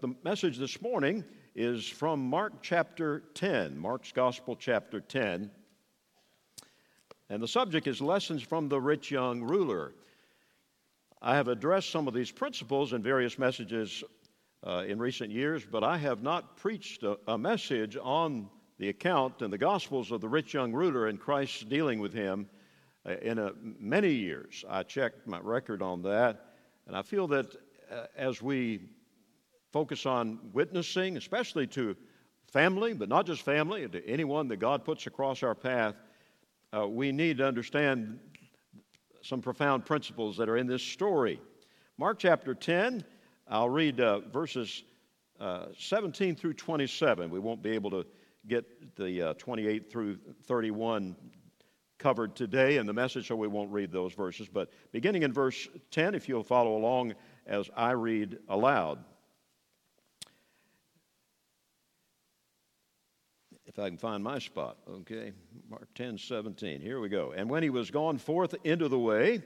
The message this morning is from Mark chapter 10, Mark's Gospel chapter 10. And the subject is Lessons from the Rich Young Ruler. I have addressed some of these principles in various messages uh, in recent years, but I have not preached a, a message on the account in the Gospels of the rich young ruler and Christ's dealing with him uh, in a, many years. I checked my record on that, and I feel that uh, as we focus on witnessing, especially to family, but not just family, to anyone that God puts across our path, uh, we need to understand some profound principles that are in this story. Mark chapter 10, I'll read uh, verses uh, 17 through 27. We won't be able to get the uh, 28 through 31 covered today in the message, so we won't read those verses. But beginning in verse 10, if you'll follow along as I read aloud. If I can find my spot. Okay, Mark 10 17. Here we go. And when he was gone forth into the way,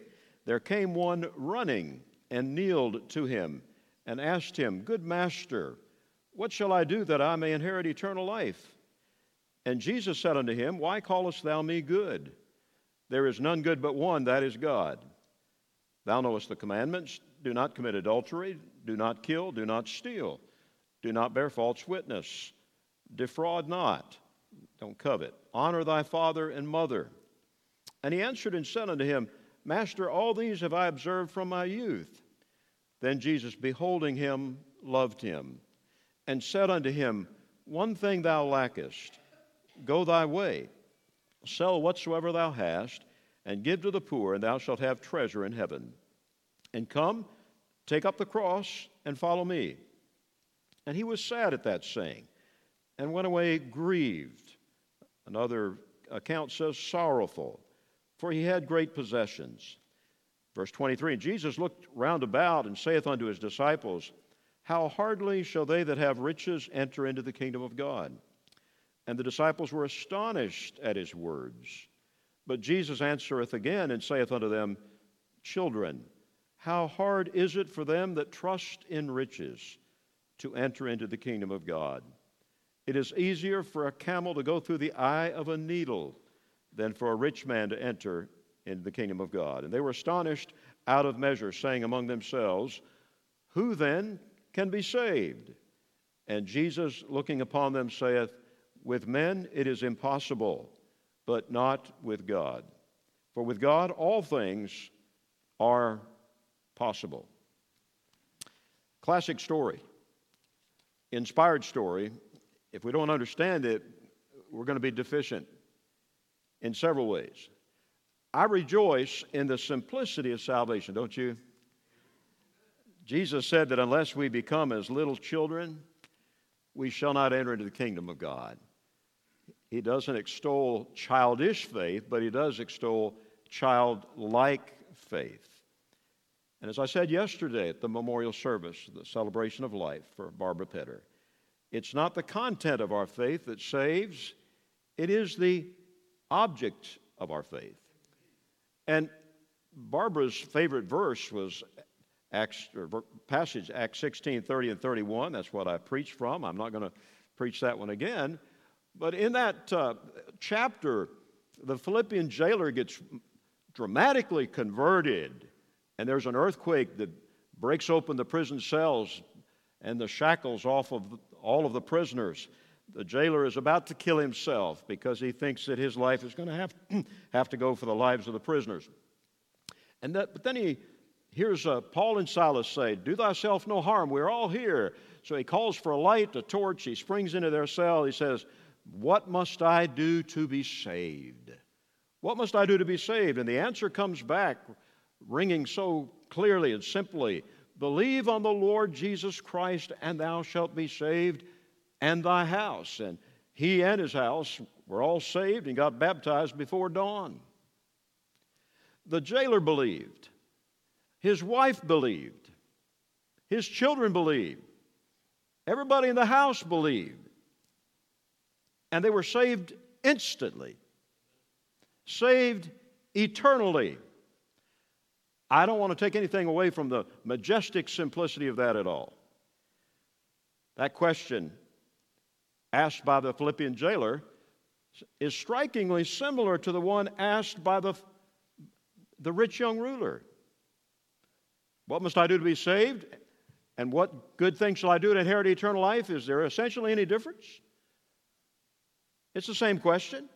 there came one running and kneeled to him and asked him, Good master, what shall I do that I may inherit eternal life? And Jesus said unto him, Why callest thou me good? There is none good but one, that is God. Thou knowest the commandments do not commit adultery, do not kill, do not steal, do not bear false witness defraud not, don't covet, honor thy father and mother. And he answered and said unto him, Master, all these have I observed from my youth. Then Jesus, beholding him, loved him, and said unto him, One thing thou lackest. Go thy way, sell whatsoever thou hast, and give to the poor, and thou shalt have treasure in heaven. And come, take up the cross, and follow me. And he was sad at that saying and went away grieved. Another account says sorrowful, for he had great possessions. Verse 23 And Jesus looked round about and saith unto his disciples, How hardly shall they that have riches enter into the kingdom of God? And the disciples were astonished at his words. But Jesus answereth again and saith unto them, Children, how hard is it for them that trust in riches to enter into the kingdom of God? It is easier for a camel to go through the eye of a needle than for a rich man to enter into the kingdom of God. And they were astonished out of measure, saying among themselves, Who then can be saved? And Jesus, looking upon them, saith, With men it is impossible, but not with God. For with God all things are possible. Classic story, inspired story if we don't understand it, we're going to be deficient in several ways. I rejoice in the simplicity of salvation, don't you? Jesus said that unless we become as little children, we shall not enter into the kingdom of God. He doesn't extol childish faith, but he does extol childlike faith. And as I said yesterday at the memorial service, the celebration of life for Barbara Petter, it's not the content of our faith that saves, it is the object of our faith. And Barbara's favorite verse was Acts, passage Acts 16, 30 and 31. That's what I preached from. I'm not going to preach that one again. But in that uh, chapter, the Philippian jailer gets dramatically converted, and there's an earthquake that breaks open the prison cells and the shackles off of all of the prisoners. The jailer is about to kill himself because he thinks that his life is going to have, have to go for the lives of the prisoners. And that, but then he hears uh, Paul and Silas say, Do thyself no harm, we're all here. So he calls for a light, a torch, he springs into their cell, he says, What must I do to be saved? What must I do to be saved? And the answer comes back, ringing so clearly and simply Believe on the Lord Jesus Christ, and thou shalt be saved, and thy house. And he and his house were all saved and got baptized before dawn. The jailer believed. His wife believed. His children believed. Everybody in the house believed. And they were saved instantly, saved eternally. I don't want to take anything away from the majestic simplicity of that at all. That question asked by the Philippian jailer is strikingly similar to the one asked by the, the rich young ruler. What must I do to be saved? And what good thing shall I do to inherit eternal life? Is there essentially any difference? It's the same question.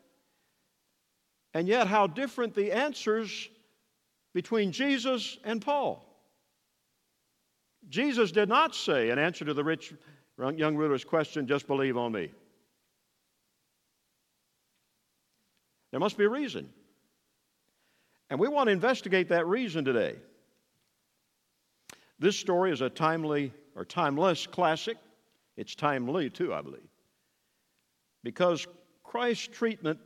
And yet, how different the answers between Jesus and Paul. Jesus did not say, in answer to the rich young ruler's question, just believe on me. There must be a reason. And we want to investigate that reason today. This story is a timely or timeless classic. It's timely, too, I believe. Because Christ's treatment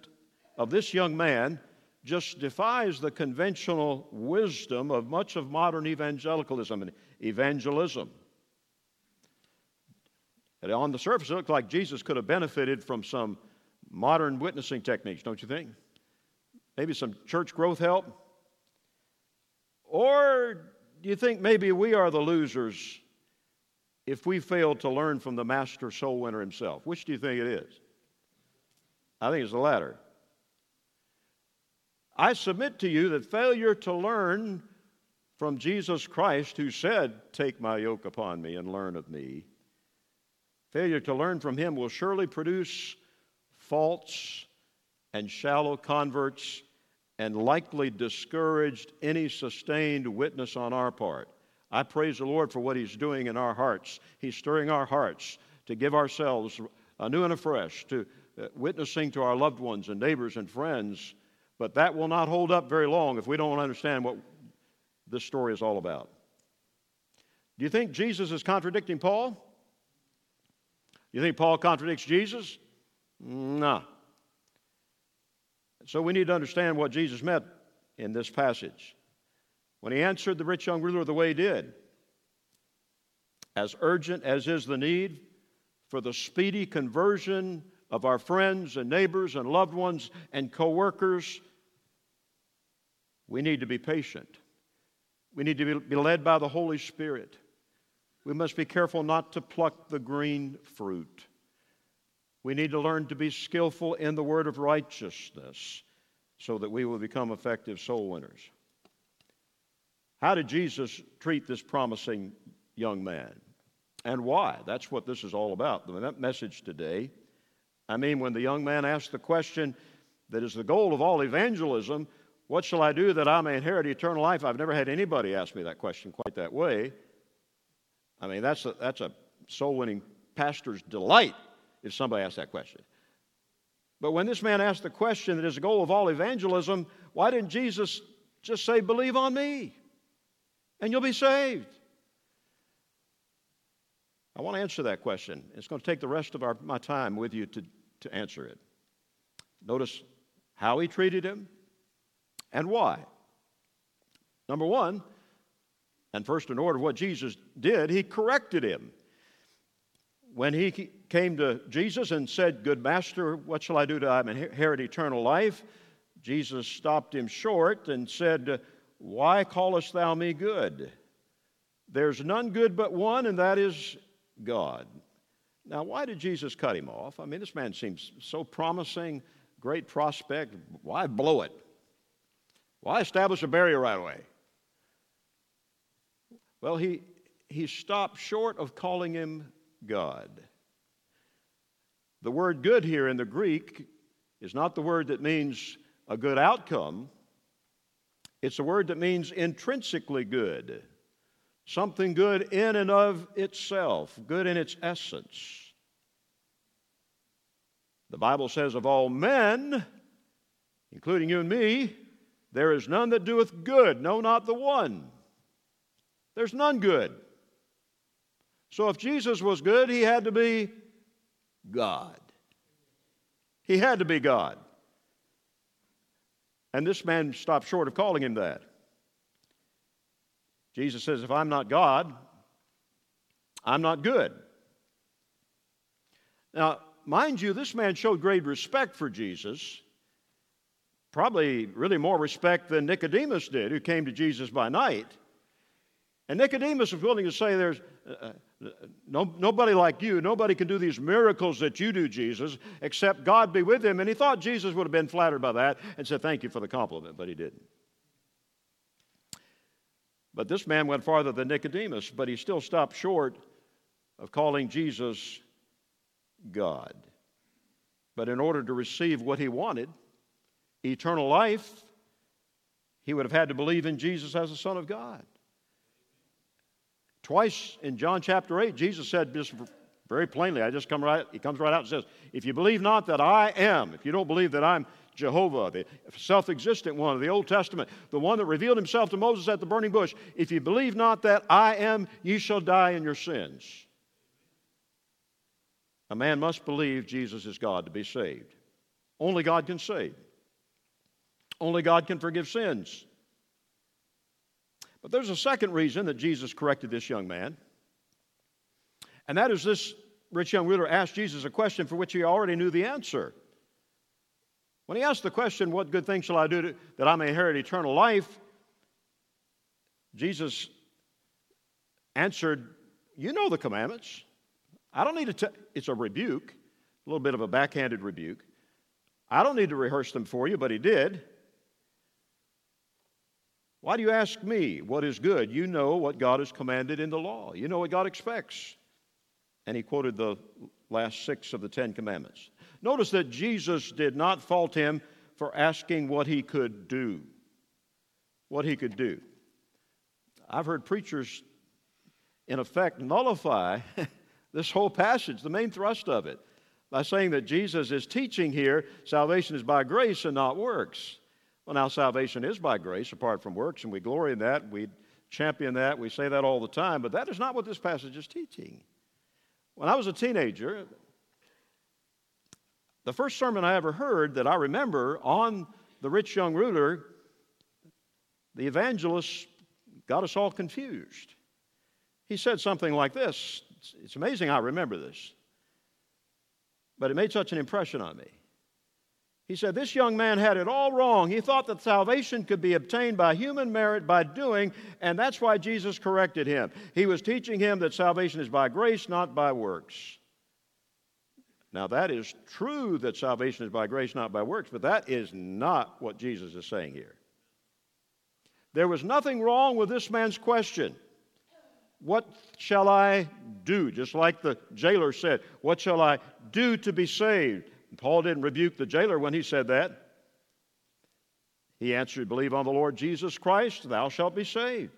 of this young man just defies the conventional wisdom of much of modern evangelicalism and evangelism. And on the surface, it looked like Jesus could have benefited from some modern witnessing techniques, don't you think? Maybe some church growth help? Or do you think maybe we are the losers if we fail to learn from the master soul winner himself? Which do you think it is? I think it's the latter. I submit to you that failure to learn from Jesus Christ, who said, Take my yoke upon me and learn of me, failure to learn from him will surely produce false and shallow converts and likely discouraged any sustained witness on our part. I praise the Lord for what He's doing in our hearts. He's stirring our hearts to give ourselves anew and afresh to uh, witnessing to our loved ones and neighbors and friends. But that will not hold up very long if we don't understand what this story is all about. Do you think Jesus is contradicting Paul? You think Paul contradicts Jesus? No. So we need to understand what Jesus meant in this passage. When he answered the rich young ruler the way he did, as urgent as is the need for the speedy conversion of our friends and neighbors and loved ones and coworkers, we need to be patient. We need to be led by the Holy Spirit. We must be careful not to pluck the green fruit. We need to learn to be skillful in the word of righteousness so that we will become effective soul winners. How did Jesus treat this promising young man? And why? That's what this is all about. The message today. I mean, when the young man asked the question that is the goal of all evangelism what shall I do that I may inherit eternal life? I've never had anybody ask me that question quite that way. I mean, that's a, that's a soul winning pastor's delight if somebody asks that question. But when this man asked the question that is the goal of all evangelism, why didn't Jesus just say, Believe on me and you'll be saved? I want to answer that question. It's going to take the rest of our, my time with you to, to answer it. Notice how he treated him and why. Number one, and first in order, of what Jesus did, he corrected him when he came to Jesus and said, Good master, what shall I do to inherit eternal life? Jesus stopped him short and said, Why callest thou me good? There's none good but one, and that is God. Now, why did Jesus cut him off? I mean, this man seems so promising, great prospect. Why blow it? Why establish a barrier right away? Well, he, he stopped short of calling him God. The word good here in the Greek is not the word that means a good outcome, it's a word that means intrinsically good, something good in and of itself, good in its essence. The Bible says, of all men, including you and me, there is none that doeth good, no, not the one. There's none good. So if Jesus was good, he had to be God. He had to be God. And this man stopped short of calling him that. Jesus says, If I'm not God, I'm not good. Now, mind you, this man showed great respect for Jesus, probably really more respect than Nicodemus did, who came to Jesus by night. And Nicodemus was willing to say, There's uh, uh, no, nobody like you, nobody can do these miracles that you do, Jesus, except God be with him. And he thought Jesus would have been flattered by that and said, Thank you for the compliment, but he didn't. But this man went farther than Nicodemus, but he still stopped short of calling Jesus God. But in order to receive what he wanted, eternal life, he would have had to believe in Jesus as the Son of God. Twice in John chapter 8, Jesus said just very plainly, I just come right, he comes right out and says, If you believe not that I am, if you don't believe that I'm Jehovah, the self existent one of the Old Testament, the one that revealed himself to Moses at the burning bush, if you believe not that I am, ye shall die in your sins. A man must believe Jesus is God to be saved. Only God can save. Only God can forgive sins. But there's a second reason that Jesus corrected this young man, and that is this rich young ruler asked Jesus a question for which he already knew the answer. When he asked the question, What good thing shall I do to, that I may inherit eternal life? Jesus answered, You know the commandments. I don't need to, tell. it's a rebuke, a little bit of a backhanded rebuke. I don't need to rehearse them for you, but he did. Why do you ask me what is good? You know what God has commanded in the law, you know what God expects. And he quoted the last six of the Ten Commandments. Notice that Jesus did not fault him for asking what he could do. What he could do. I've heard preachers, in effect, nullify this whole passage, the main thrust of it, by saying that Jesus is teaching here salvation is by grace and not works. Well, now salvation is by grace apart from works, and we glory in that. We champion that. We say that all the time, but that is not what this passage is teaching. When I was a teenager, the first sermon I ever heard that I remember on the rich young ruler, the evangelist got us all confused. He said something like this. It's amazing I remember this, but it made such an impression on me. He said, This young man had it all wrong. He thought that salvation could be obtained by human merit, by doing, and that's why Jesus corrected him. He was teaching him that salvation is by grace, not by works. Now, that is true that salvation is by grace, not by works, but that is not what Jesus is saying here. There was nothing wrong with this man's question. What shall I do? Just like the jailer said, What shall I do to be saved? Paul didn't rebuke the jailer when he said that. He answered, Believe on the Lord Jesus Christ, thou shalt be saved.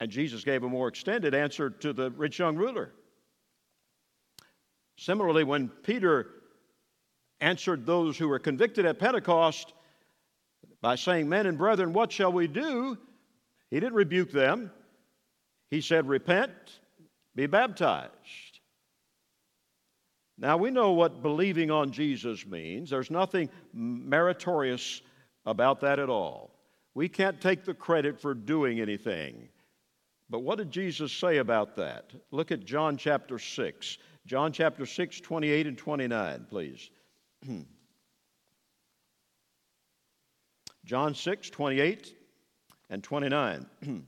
And Jesus gave a more extended answer to the rich young ruler. Similarly, when Peter answered those who were convicted at Pentecost by saying, Men and brethren, what shall we do? He didn't rebuke them. He said, Repent, be baptized. Now, we know what believing on Jesus means. There's nothing meritorious about that at all. We can't take the credit for doing anything. But what did Jesus say about that? Look at John chapter 6. John chapter 6, 28 and 29, please. John 6, 28 and 29.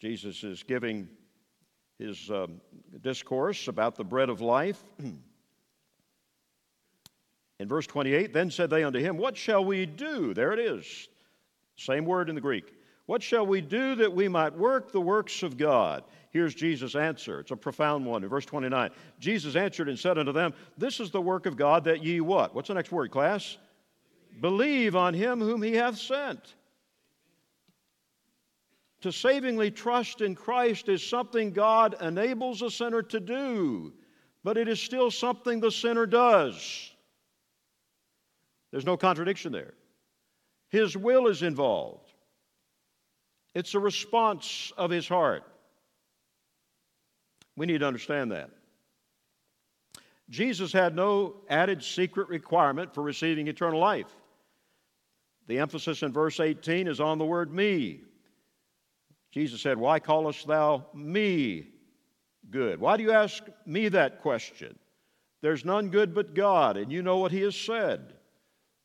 Jesus is giving his um, discourse about the bread of life. in verse 28, then said they unto him, What shall we do? There it is. Same word in the Greek. What shall we do that we might work the works of God? Here's Jesus' answer. It's a profound one in verse 29. Jesus answered and said unto them, This is the work of God that ye what? What's the next word, class? Believe on him whom he hath sent to savingly trust in Christ is something God enables a sinner to do, but it is still something the sinner does. There's no contradiction there. His will is involved, it's a response of his heart. We need to understand that. Jesus had no added secret requirement for receiving eternal life. The emphasis in verse 18 is on the word me. Jesus said, Why callest thou me good? Why do you ask me that question? There's none good but God, and you know what He has said.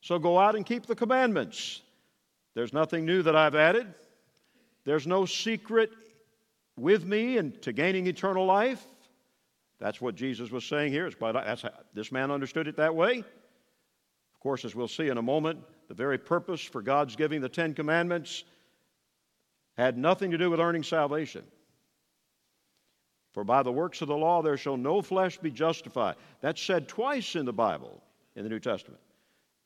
So go out and keep the commandments. There's nothing new that I've added. There's no secret with me and to gaining eternal life. That's what Jesus was saying here. That's how, this man understood it that way. Of course, as we'll see in a moment, the very purpose for God's giving the Ten Commandments had nothing to do with earning salvation. For by the works of the law there shall no flesh be justified. That's said twice in the Bible, in the New Testament.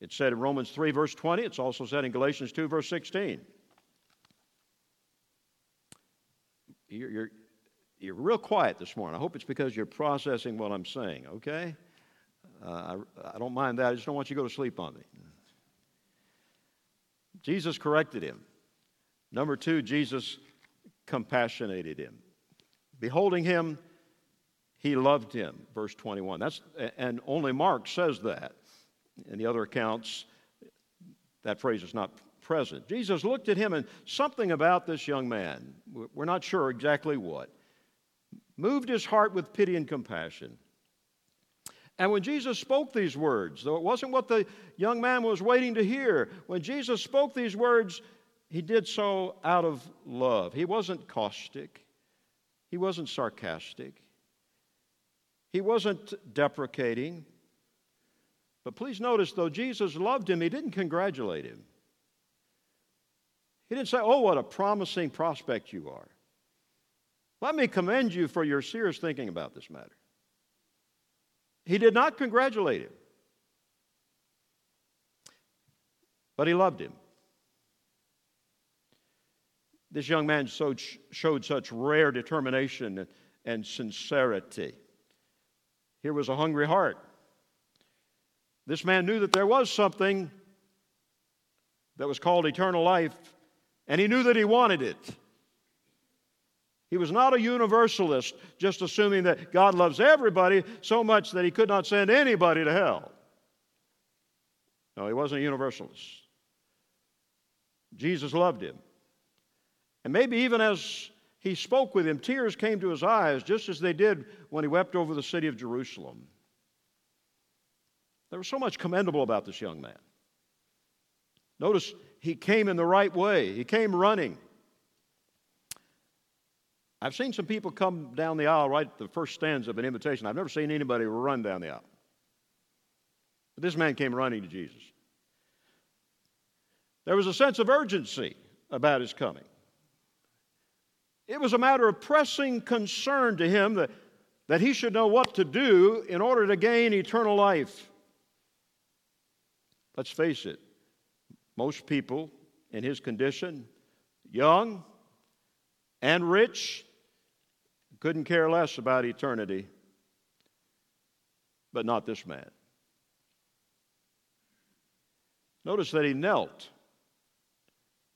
It's said in Romans 3, verse 20. It's also said in Galatians 2, verse 16. You're, you're, you're real quiet this morning. I hope it's because you're processing what I'm saying, okay? Uh, I, I don't mind that. I just don't want you to go to sleep on me. Jesus corrected him. Number two, Jesus compassionated him. Beholding him, he loved him. Verse 21. That's, and only Mark says that. In the other accounts, that phrase is not present. Jesus looked at him, and something about this young man, we're not sure exactly what, moved his heart with pity and compassion. And when Jesus spoke these words, though it wasn't what the young man was waiting to hear, when Jesus spoke these words, he did so out of love. He wasn't caustic, he wasn't sarcastic, he wasn't deprecating. But please notice, though Jesus loved him, he didn't congratulate him. He didn't say, Oh, what a promising prospect you are. Let me commend you for your serious thinking about this matter. He did not congratulate him, but he loved him. This young man showed such rare determination and sincerity. Here was a hungry heart. This man knew that there was something that was called eternal life, and he knew that he wanted it. He was not a universalist, just assuming that God loves everybody so much that he could not send anybody to hell. No, he wasn't a universalist. Jesus loved him. And maybe even as he spoke with him, tears came to his eyes, just as they did when he wept over the city of Jerusalem. There was so much commendable about this young man. Notice he came in the right way, he came running. I've seen some people come down the aisle right at the first stanza of an invitation. I've never seen anybody run down the aisle. But this man came running to Jesus. There was a sense of urgency about his coming. It was a matter of pressing concern to him that, that he should know what to do in order to gain eternal life. Let's face it, most people in his condition, young and rich, couldn't care less about eternity, but not this man. Notice that he knelt.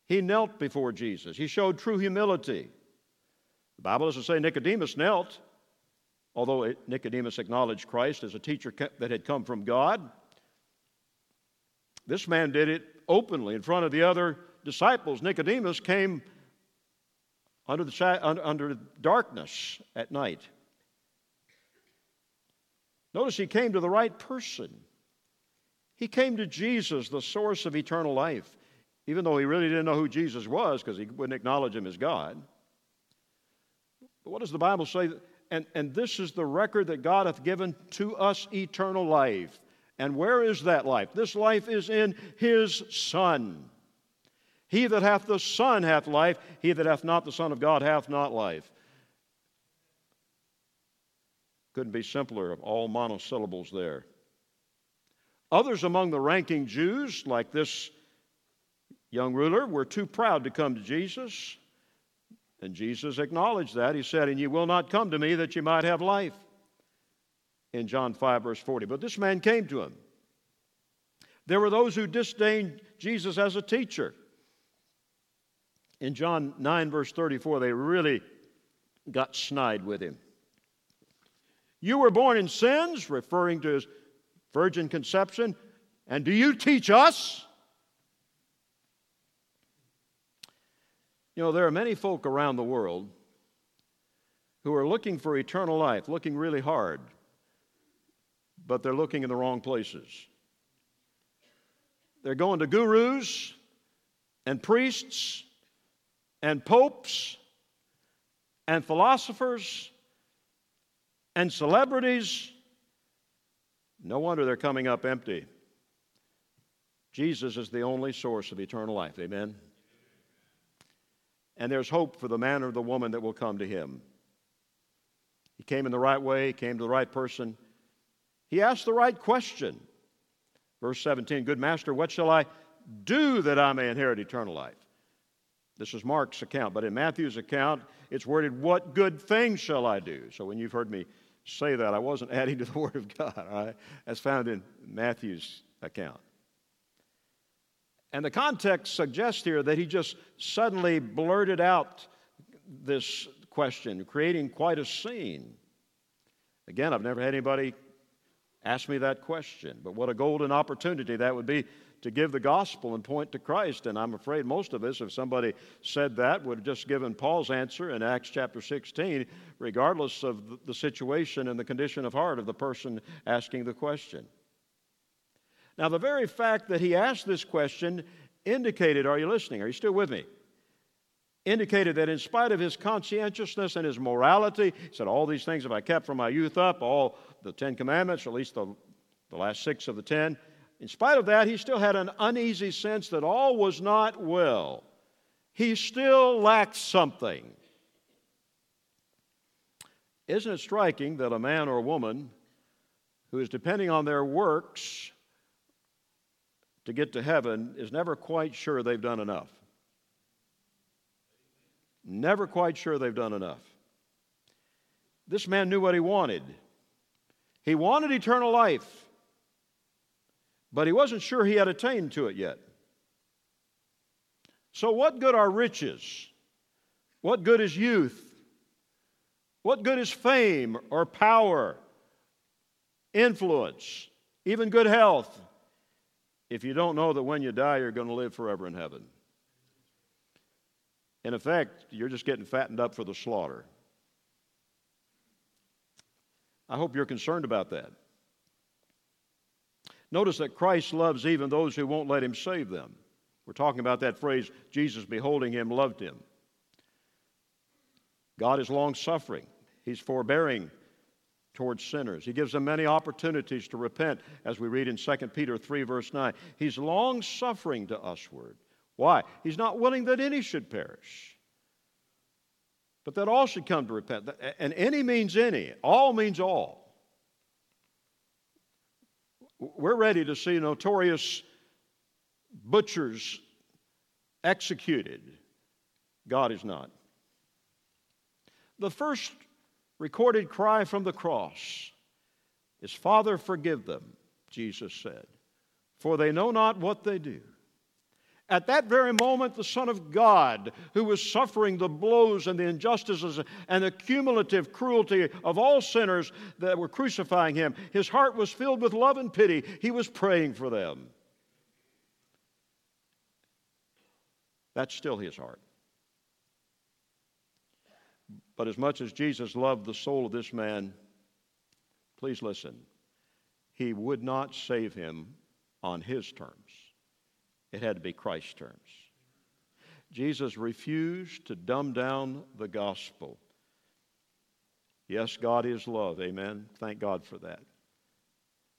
He knelt before Jesus. He showed true humility. The Bible doesn't say Nicodemus knelt, although Nicodemus acknowledged Christ as a teacher that had come from God. This man did it openly in front of the other disciples. Nicodemus came under, the, under darkness at night. Notice he came to the right person. He came to Jesus, the source of eternal life, even though he really didn't know who Jesus was because he wouldn't acknowledge him as God. But what does the Bible say? And, and this is the record that God hath given to us eternal life. And where is that life? This life is in his Son. He that hath the Son hath life, he that hath not the Son of God hath not life. Couldn't be simpler, of all monosyllables there. Others among the ranking Jews, like this young ruler, were too proud to come to Jesus. And Jesus acknowledged that. He said, And ye will not come to me that ye might have life. In John 5, verse 40. But this man came to him. There were those who disdained Jesus as a teacher. In John 9, verse 34, they really got snide with him. You were born in sins, referring to his virgin conception, and do you teach us? You know, there are many folk around the world who are looking for eternal life, looking really hard, but they're looking in the wrong places. They're going to gurus, and priests and popes and philosophers and celebrities. No wonder they're coming up empty. Jesus is the only source of eternal life. Amen. And there's hope for the man or the woman that will come to him. He came in the right way, he came to the right person. He asked the right question. Verse 17 Good master, what shall I do that I may inherit eternal life? This is Mark's account, but in Matthew's account, it's worded, What good thing shall I do? So when you've heard me say that, I wasn't adding to the Word of God. All right? That's found in Matthew's account. And the context suggests here that he just suddenly blurted out this question, creating quite a scene. Again, I've never had anybody ask me that question, but what a golden opportunity that would be to give the gospel and point to Christ. And I'm afraid most of us, if somebody said that, would have just given Paul's answer in Acts chapter 16, regardless of the situation and the condition of heart of the person asking the question. Now, the very fact that he asked this question indicated, are you listening? Are you still with me? Indicated that in spite of his conscientiousness and his morality, he said, All these things have I kept from my youth up, all the Ten Commandments, or at least the, the last six of the ten. In spite of that, he still had an uneasy sense that all was not well. He still lacked something. Isn't it striking that a man or woman who is depending on their works to get to heaven is never quite sure they've done enough? Never quite sure they've done enough. This man knew what he wanted. He wanted eternal life but he wasn't sure he had attained to it yet. So, what good are riches? What good is youth? What good is fame or power, influence, even good health, if you don't know that when you die you're going to live forever in heaven? In effect, you're just getting fattened up for the slaughter. I hope you're concerned about that. Notice that Christ loves even those who won't let him save them. We're talking about that phrase, Jesus beholding him loved him. God is long suffering, He's forbearing towards sinners. He gives them many opportunities to repent, as we read in 2 Peter 3, verse 9. He's long suffering to usward. Why? He's not willing that any should perish, but that all should come to repent. And any means any, all means all. We're ready to see notorious butchers executed. God is not. The first recorded cry from the cross is, Father, forgive them, Jesus said, for they know not what they do. At that very moment, the Son of God, who was suffering the blows and the injustices and the cumulative cruelty of all sinners that were crucifying him, his heart was filled with love and pity. He was praying for them. That's still his heart. But as much as Jesus loved the soul of this man, please listen, he would not save him on his terms. It had to be Christ's terms. Jesus refused to dumb down the gospel. Yes, God is love. Amen. Thank God for that.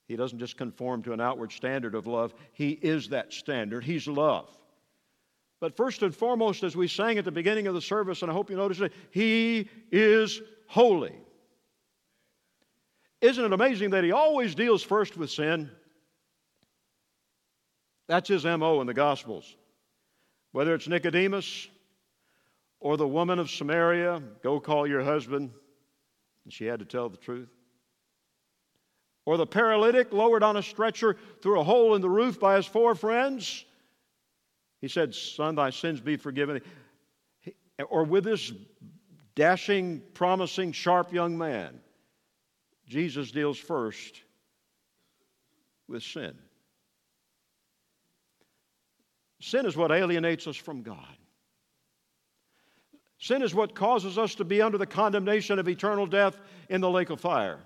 He doesn't just conform to an outward standard of love, He is that standard. He's love. But first and foremost, as we sang at the beginning of the service, and I hope you noticed it, He is holy. Isn't it amazing that He always deals first with sin? That's his MO in the Gospels. Whether it's Nicodemus or the woman of Samaria, go call your husband, and she had to tell the truth. Or the paralytic lowered on a stretcher through a hole in the roof by his four friends. He said, Son, thy sins be forgiven. Or with this dashing, promising, sharp young man, Jesus deals first with sin. Sin is what alienates us from God. Sin is what causes us to be under the condemnation of eternal death in the lake of fire.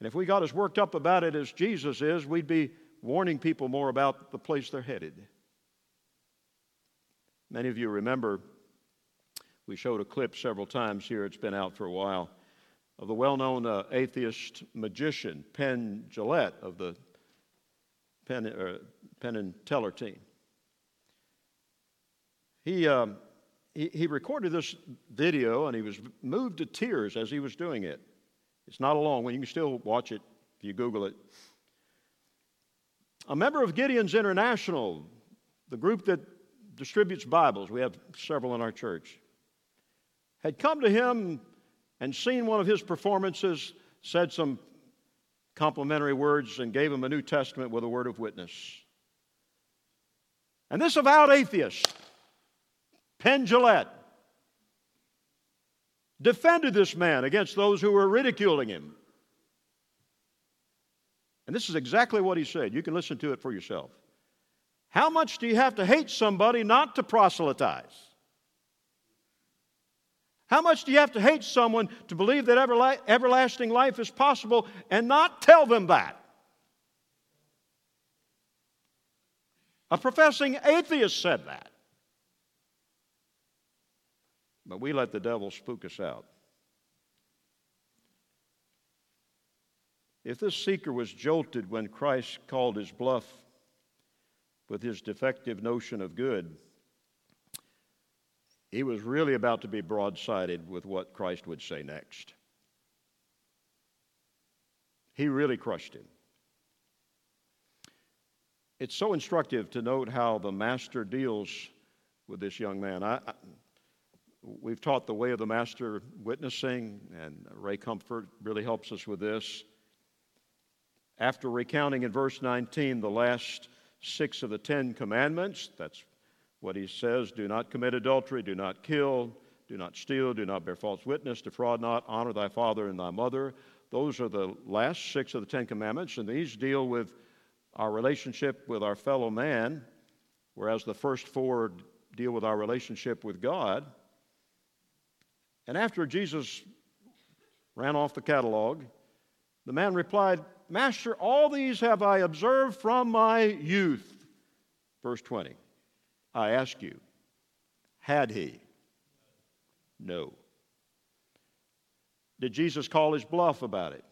And if we got as worked up about it as Jesus is, we'd be warning people more about the place they're headed. Many of you remember we showed a clip several times here, it's been out for a while, of the well known uh, atheist magician, Penn Jillette of the Penn, uh, Penn and Teller team. He, um, he, he recorded this video and he was moved to tears as he was doing it. It's not a long one, you can still watch it if you Google it. A member of Gideon's International, the group that distributes Bibles, we have several in our church, had come to him and seen one of his performances, said some complimentary words, and gave him a New Testament with a word of witness. And this avowed atheist, Penn Jillette, defended this man against those who were ridiculing him. And this is exactly what he said. You can listen to it for yourself. How much do you have to hate somebody not to proselytize? How much do you have to hate someone to believe that everla- everlasting life is possible and not tell them that? A professing atheist said that. But we let the devil spook us out. If this seeker was jolted when Christ called his bluff with his defective notion of good, he was really about to be broadsided with what Christ would say next. He really crushed him. It's so instructive to note how the master deals with this young man. I, I, we've taught the way of the master witnessing, and Ray Comfort really helps us with this. After recounting in verse 19 the last six of the Ten Commandments, that's what he says do not commit adultery, do not kill, do not steal, do not bear false witness, defraud not, honor thy father and thy mother. Those are the last six of the Ten Commandments, and these deal with our relationship with our fellow man, whereas the first four deal with our relationship with God. And after Jesus ran off the catalog, the man replied, Master, all these have I observed from my youth. Verse 20. I ask you, had he? No. Did Jesus call his bluff about it?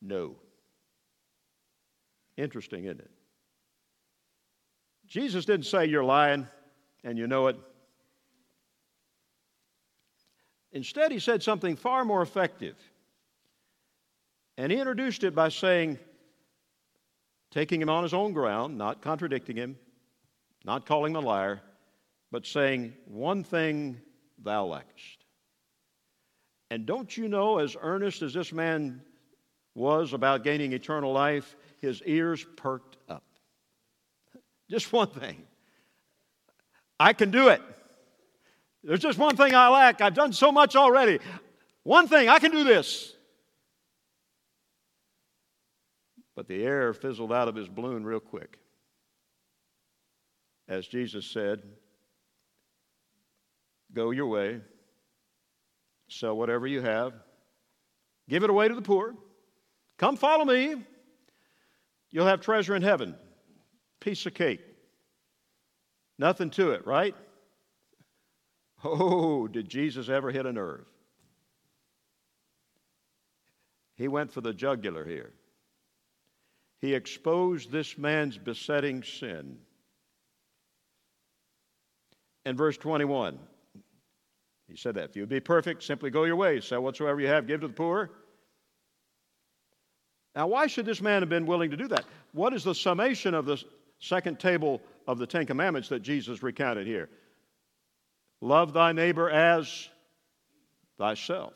No. Interesting, isn't it? Jesus didn't say you're lying and you know it. Instead, he said something far more effective. And he introduced it by saying, taking him on his own ground, not contradicting him, not calling him a liar, but saying, One thing thou lackest. And don't you know, as earnest as this man was about gaining eternal life, his ears perked up. Just one thing. I can do it. There's just one thing I lack. I've done so much already. One thing, I can do this. But the air fizzled out of his balloon real quick. As Jesus said, Go your way, sell whatever you have, give it away to the poor, come follow me. You'll have treasure in heaven. Piece of cake. Nothing to it, right? Oh, did Jesus ever hit a nerve? He went for the jugular here. He exposed this man's besetting sin. In verse 21, he said that if you would be perfect, simply go your way, sell whatsoever you have, give to the poor. Now, why should this man have been willing to do that? What is the summation of the second table of the Ten Commandments that Jesus recounted here? Love thy neighbor as thyself.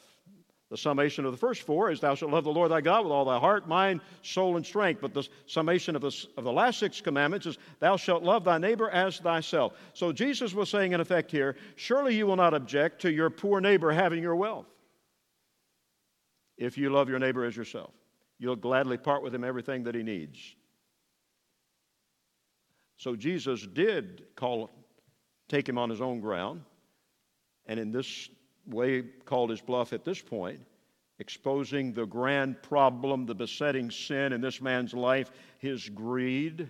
The summation of the first four is, Thou shalt love the Lord thy God with all thy heart, mind, soul, and strength. But the summation of the, of the last six commandments is, Thou shalt love thy neighbor as thyself. So Jesus was saying, in effect, here, Surely you will not object to your poor neighbor having your wealth if you love your neighbor as yourself. You'll gladly part with him everything that he needs. So Jesus did call, take him on his own ground and in this way called his bluff at this point exposing the grand problem, the besetting sin in this man's life, his greed.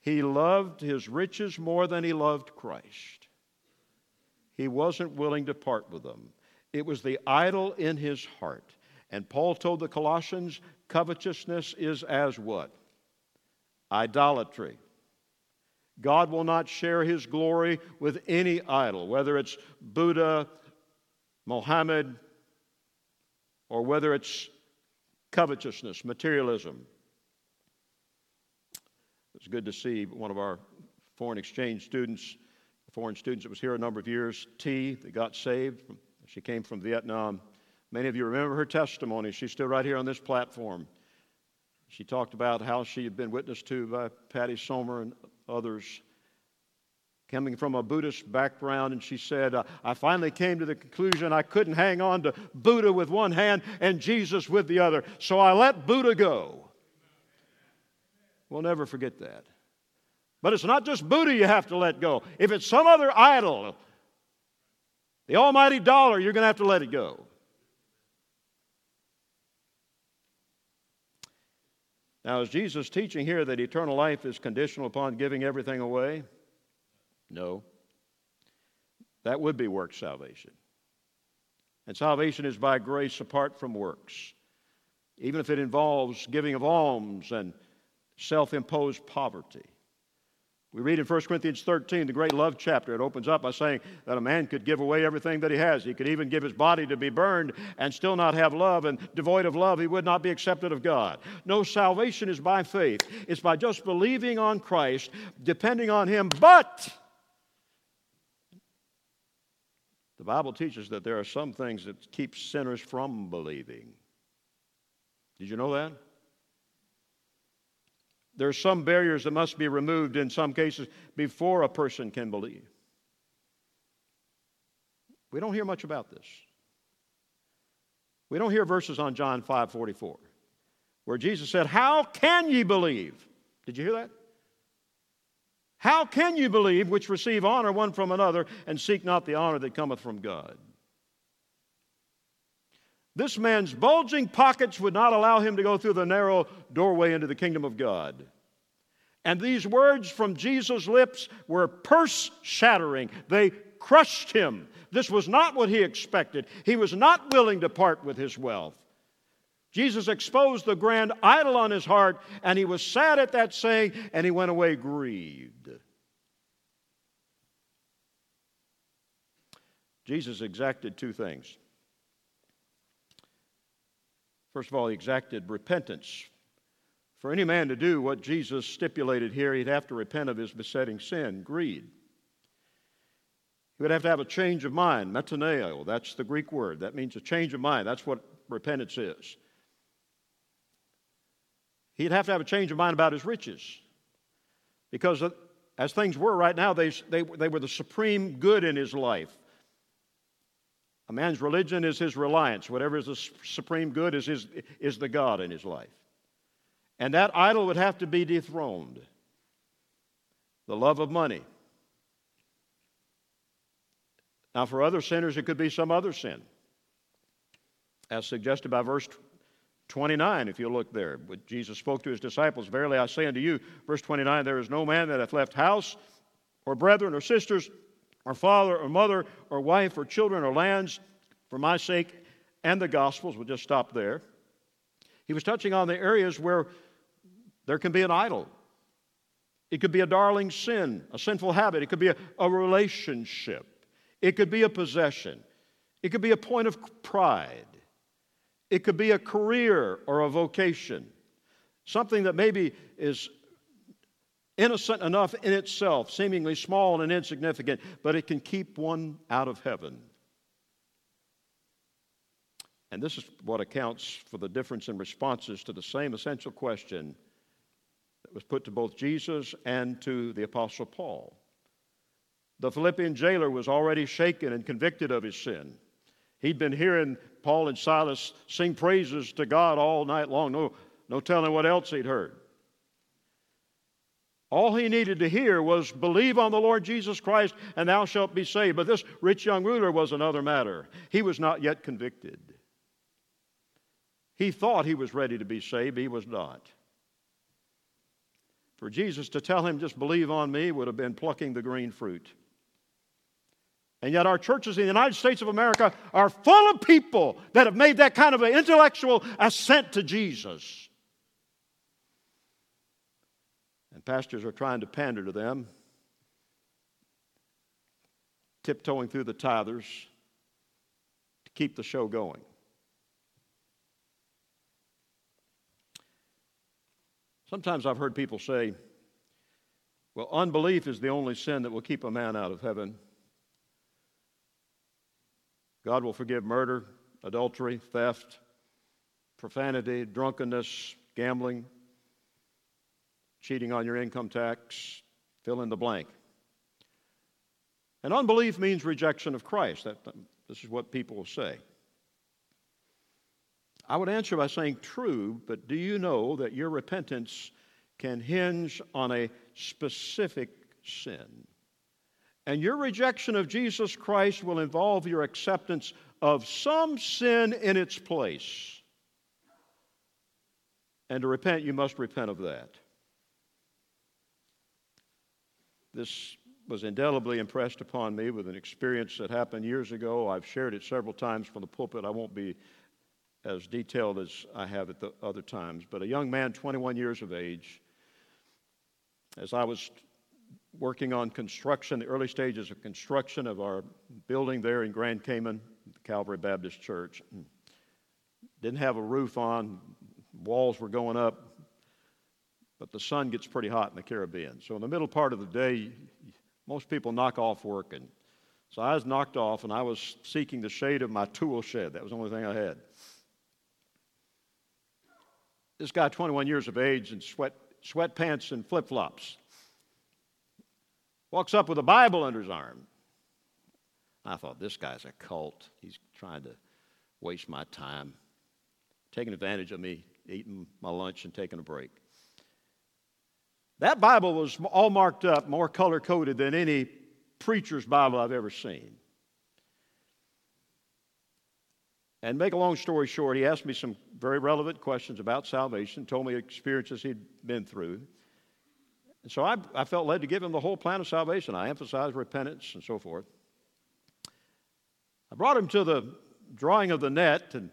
He loved his riches more than he loved Christ. He wasn't willing to part with them. It was the idol in his heart. And Paul told the Colossians covetousness is as what? Idolatry. God will not share his glory with any idol, whether it's Buddha, Mohammed, or whether it's covetousness, materialism. It's good to see one of our foreign exchange students, foreign students that was here a number of years, T, that got saved. She came from Vietnam. Many of you remember her testimony. She's still right here on this platform. She talked about how she had been witnessed to by Patty Somer and others coming from a Buddhist background, and she said, uh, I finally came to the conclusion I couldn't hang on to Buddha with one hand and Jesus with the other, so I let Buddha go. We'll never forget that. But it's not just Buddha you have to let go. If it's some other idol, the almighty dollar, you're going to have to let it go. Now, is Jesus teaching here that eternal life is conditional upon giving everything away? No. That would be work salvation. And salvation is by grace apart from works, even if it involves giving of alms and self imposed poverty. We read in 1 Corinthians 13, the great love chapter, it opens up by saying that a man could give away everything that he has. He could even give his body to be burned and still not have love, and devoid of love, he would not be accepted of God. No, salvation is by faith. It's by just believing on Christ, depending on him, but the Bible teaches that there are some things that keep sinners from believing. Did you know that? There are some barriers that must be removed in some cases before a person can believe. We don't hear much about this. We don't hear verses on John 5 44, where Jesus said, How can ye believe? Did you hear that? How can you believe which receive honor one from another and seek not the honor that cometh from God? This man's bulging pockets would not allow him to go through the narrow doorway into the kingdom of God. And these words from Jesus' lips were purse shattering. They crushed him. This was not what he expected. He was not willing to part with his wealth. Jesus exposed the grand idol on his heart, and he was sad at that saying, and he went away grieved. Jesus exacted two things. First of all, he exacted repentance. For any man to do what Jesus stipulated here, he'd have to repent of his besetting sin, greed. He would have to have a change of mind, metanoeo, that's the Greek word. That means a change of mind. That's what repentance is. He'd have to have a change of mind about his riches. Because as things were right now, they, they, they were the supreme good in his life. A man's religion is his reliance. Whatever is the supreme good is, his, is the God in his life. And that idol would have to be dethroned. The love of money. Now, for other sinners, it could be some other sin, as suggested by verse 29, if you look there. But Jesus spoke to his disciples, Verily I say unto you, verse 29, there is no man that hath left house, or brethren, or sisters, or father or mother or wife or children or lands for my sake and the gospel's. We'll just stop there. He was touching on the areas where there can be an idol. It could be a darling sin, a sinful habit. It could be a, a relationship. It could be a possession. It could be a point of pride. It could be a career or a vocation. Something that maybe is innocent enough in itself, seemingly small and insignificant, but it can keep one out of heaven. And this is what accounts for the difference in responses to the same essential question that was put to both Jesus and to the Apostle Paul. The Philippian jailer was already shaken and convicted of his sin. He'd been hearing Paul and Silas sing praises to God all night long. No, no telling what else he'd heard. All he needed to hear was, Believe on the Lord Jesus Christ, and thou shalt be saved. But this rich young ruler was another matter. He was not yet convicted. He thought he was ready to be saved, he was not. For Jesus to tell him, just believe on me, would have been plucking the green fruit. And yet, our churches in the United States of America are full of people that have made that kind of an intellectual assent to Jesus. And pastors are trying to pander to them, tiptoeing through the tithers to keep the show going. Sometimes I've heard people say, well, unbelief is the only sin that will keep a man out of heaven. God will forgive murder, adultery, theft, profanity, drunkenness, gambling, cheating on your income tax, fill in the blank. And unbelief means rejection of Christ. That, this is what people will say. I would answer by saying true, but do you know that your repentance can hinge on a specific sin? And your rejection of Jesus Christ will involve your acceptance of some sin in its place. And to repent, you must repent of that. This was indelibly impressed upon me with an experience that happened years ago. I've shared it several times from the pulpit. I won't be as detailed as I have at the other times. But a young man, 21 years of age, as I was working on construction, the early stages of construction of our building there in Grand Cayman, Calvary Baptist Church. Didn't have a roof on, walls were going up, but the sun gets pretty hot in the Caribbean. So in the middle part of the day, most people knock off work. And so I was knocked off and I was seeking the shade of my tool shed. That was the only thing I had. This guy, 21 years of age, in sweat, sweatpants and flip flops walks up with a Bible under his arm. I thought, this guy's a cult. He's trying to waste my time, taking advantage of me eating my lunch and taking a break. That Bible was all marked up, more color coded than any preacher's Bible I've ever seen. And make a long story short, he asked me some very relevant questions about salvation, told me experiences he'd been through. And so I, I felt led to give him the whole plan of salvation. I emphasized repentance and so forth. I brought him to the drawing of the net and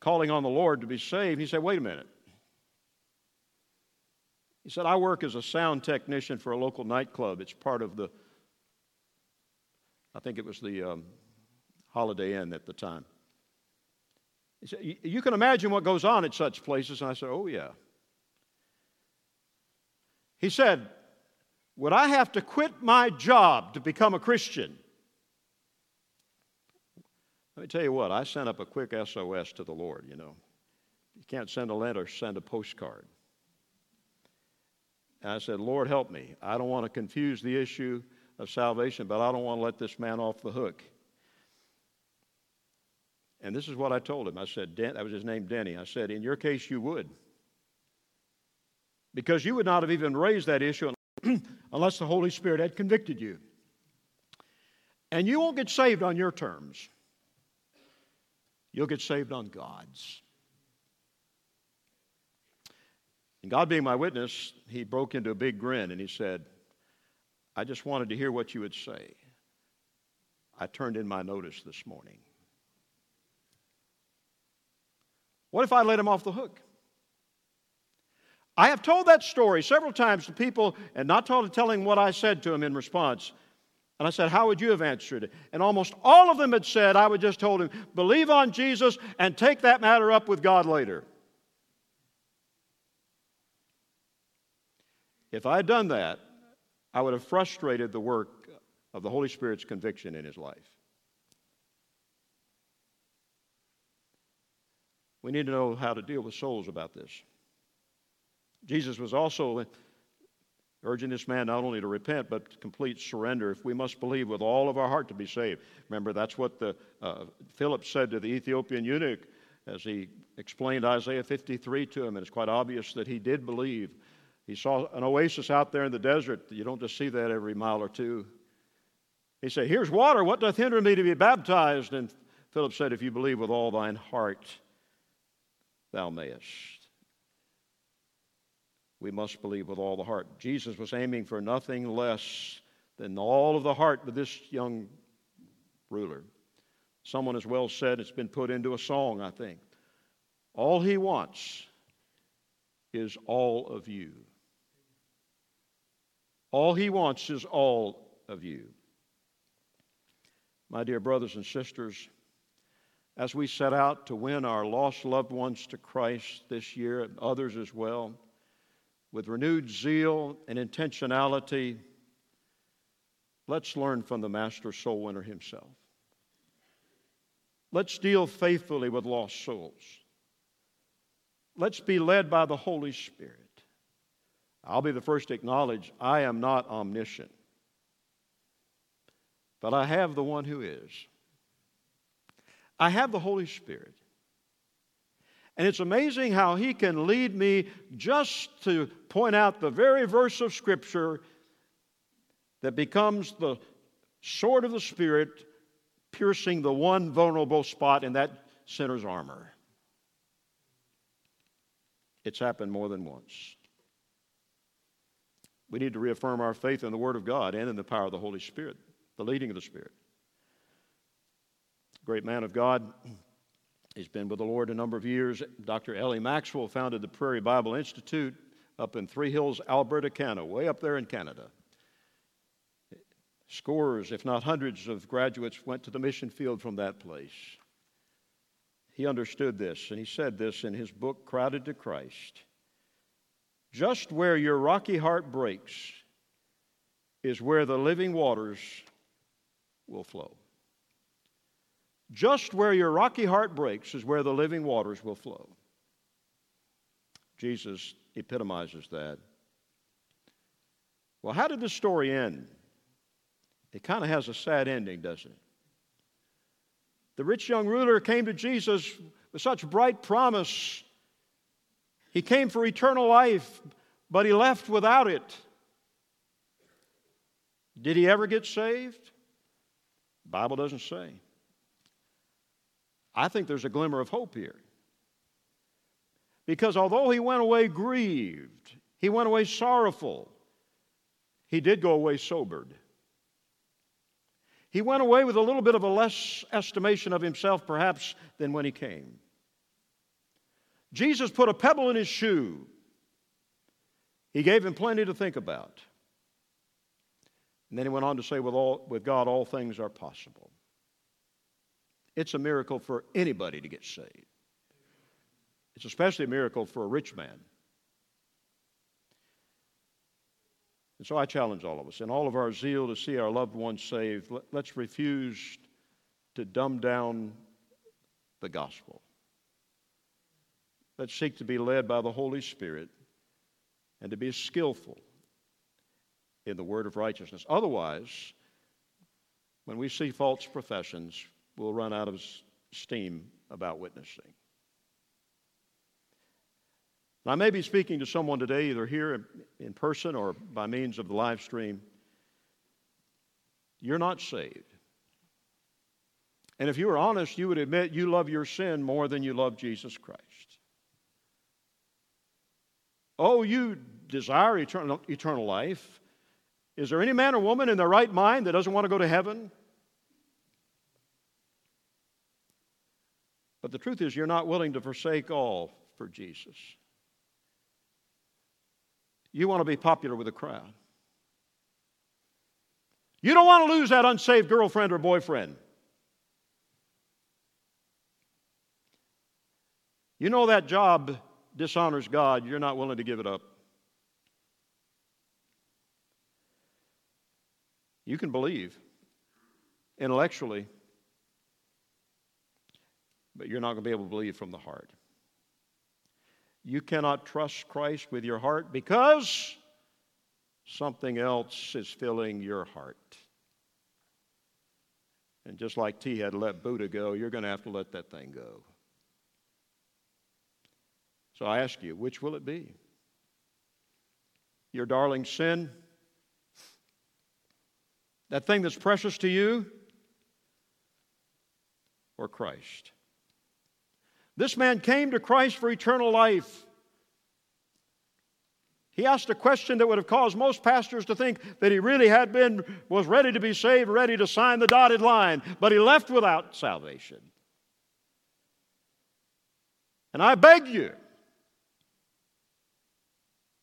calling on the Lord to be saved. He said, Wait a minute. He said, I work as a sound technician for a local nightclub. It's part of the, I think it was the um, Holiday Inn at the time. He said, You can imagine what goes on at such places. And I said, Oh, yeah. He said, Would I have to quit my job to become a Christian? Let me tell you what, I sent up a quick SOS to the Lord, you know. You can't send a letter, send a postcard. And I said, Lord, help me. I don't want to confuse the issue of salvation, but I don't want to let this man off the hook. And this is what I told him. I said, that was his name, Denny. I said, in your case, you would because you would not have even raised that issue unless the Holy Spirit had convicted you. And you won't get saved on your terms, you'll get saved on God's. And God being my witness, he broke into a big grin and he said, I just wanted to hear what you would say. I turned in my notice this morning. What if I let him off the hook? I have told that story several times to people and not told, telling what I said to them in response. And I said, How would you have answered it? And almost all of them had said, I would just told him, believe on Jesus and take that matter up with God later. If I had done that, I would have frustrated the work of the Holy Spirit's conviction in his life. We need to know how to deal with souls about this. Jesus was also urging this man not only to repent, but complete surrender. If we must believe with all of our heart to be saved. Remember, that's what the, uh, Philip said to the Ethiopian eunuch as he explained Isaiah 53 to him, and it's quite obvious that he did believe. He saw an oasis out there in the desert. You don't just see that every mile or two. He said, Here's water. What doth hinder me to be baptized? And Philip said, If you believe with all thine heart, thou mayest. We must believe with all the heart. Jesus was aiming for nothing less than all of the heart with this young ruler. Someone has well said, it's been put into a song, I think. All he wants is all of you. All he wants is all of you. My dear brothers and sisters, as we set out to win our lost loved ones to Christ this year and others as well, with renewed zeal and intentionality, let's learn from the master soul winner himself. Let's deal faithfully with lost souls. Let's be led by the Holy Spirit. I'll be the first to acknowledge I am not omniscient, but I have the one who is. I have the Holy Spirit. And it's amazing how he can lead me just to point out the very verse of Scripture that becomes the sword of the Spirit, piercing the one vulnerable spot in that sinner's armor. It's happened more than once. We need to reaffirm our faith in the Word of God and in the power of the Holy Spirit, the leading of the Spirit. Great man of God. He's been with the Lord a number of years. Dr. L.E. Maxwell founded the Prairie Bible Institute up in Three Hills, Alberta, Canada, way up there in Canada. Scores, if not hundreds, of graduates went to the mission field from that place. He understood this, and he said this in his book, Crowded to Christ. Just where your rocky heart breaks is where the living waters will flow. Just where your rocky heart breaks is where the living waters will flow. Jesus epitomizes that. Well, how did this story end? It kind of has a sad ending, doesn't it? The rich young ruler came to Jesus with such bright promise. He came for eternal life, but he left without it. Did he ever get saved? The Bible doesn't say. I think there's a glimmer of hope here. Because although he went away grieved, he went away sorrowful, he did go away sobered. He went away with a little bit of a less estimation of himself, perhaps, than when he came. Jesus put a pebble in his shoe. He gave him plenty to think about. And then he went on to say, with, all, with God, all things are possible. It's a miracle for anybody to get saved. It's especially a miracle for a rich man. And so I challenge all of us, in all of our zeal to see our loved ones saved, let's refuse to dumb down the gospel. Let's seek to be led by the Holy Spirit and to be skillful in the word of righteousness. Otherwise, when we see false professions, we'll run out of steam about witnessing. I may be speaking to someone today, either here in person or by means of the live stream. You're not saved. And if you were honest, you would admit you love your sin more than you love Jesus Christ. Oh, you desire eternal, eternal life. Is there any man or woman in their right mind that doesn't want to go to heaven? But the truth is, you're not willing to forsake all for Jesus. You want to be popular with the crowd. You don't want to lose that unsaved girlfriend or boyfriend. You know that job dishonors God, you're not willing to give it up. You can believe intellectually, but you're not going to be able to believe from the heart. You cannot trust Christ with your heart because something else is filling your heart. And just like T had to let Buddha go, you're going to have to let that thing go. So I ask you, which will it be? Your darling sin? That thing that's precious to you? Or Christ? This man came to Christ for eternal life. He asked a question that would have caused most pastors to think that he really had been, was ready to be saved, ready to sign the dotted line, but he left without salvation. And I beg you,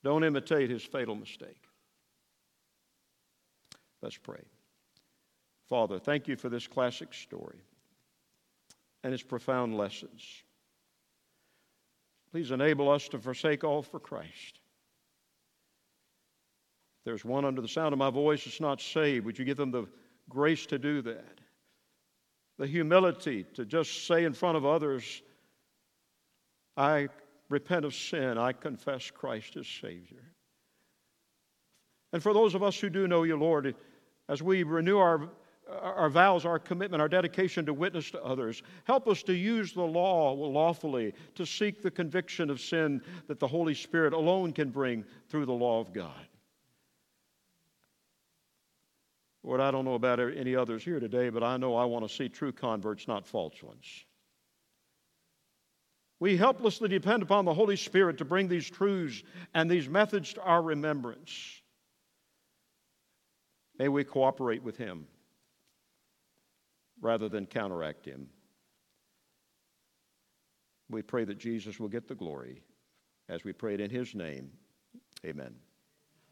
don't imitate his fatal mistake. Let's pray. Father, thank you for this classic story and its profound lessons. Please enable us to forsake all for Christ If there's one under the sound of my voice that's not saved, would you give them the grace to do that? The humility to just say in front of others, I repent of sin, I confess Christ as Savior. And for those of us who do know you, Lord, as we renew our, our vows, our commitment, our dedication to witness to others, help us to use the law lawfully to seek the conviction of sin that the Holy Spirit alone can bring through the law of God. Lord, I don't know about any others here today, but I know I want to see true converts, not false ones. We helplessly depend upon the Holy Spirit to bring these truths and these methods to our remembrance. May we cooperate with Him rather than counteract Him. We pray that Jesus will get the glory as we pray it in His name. Amen.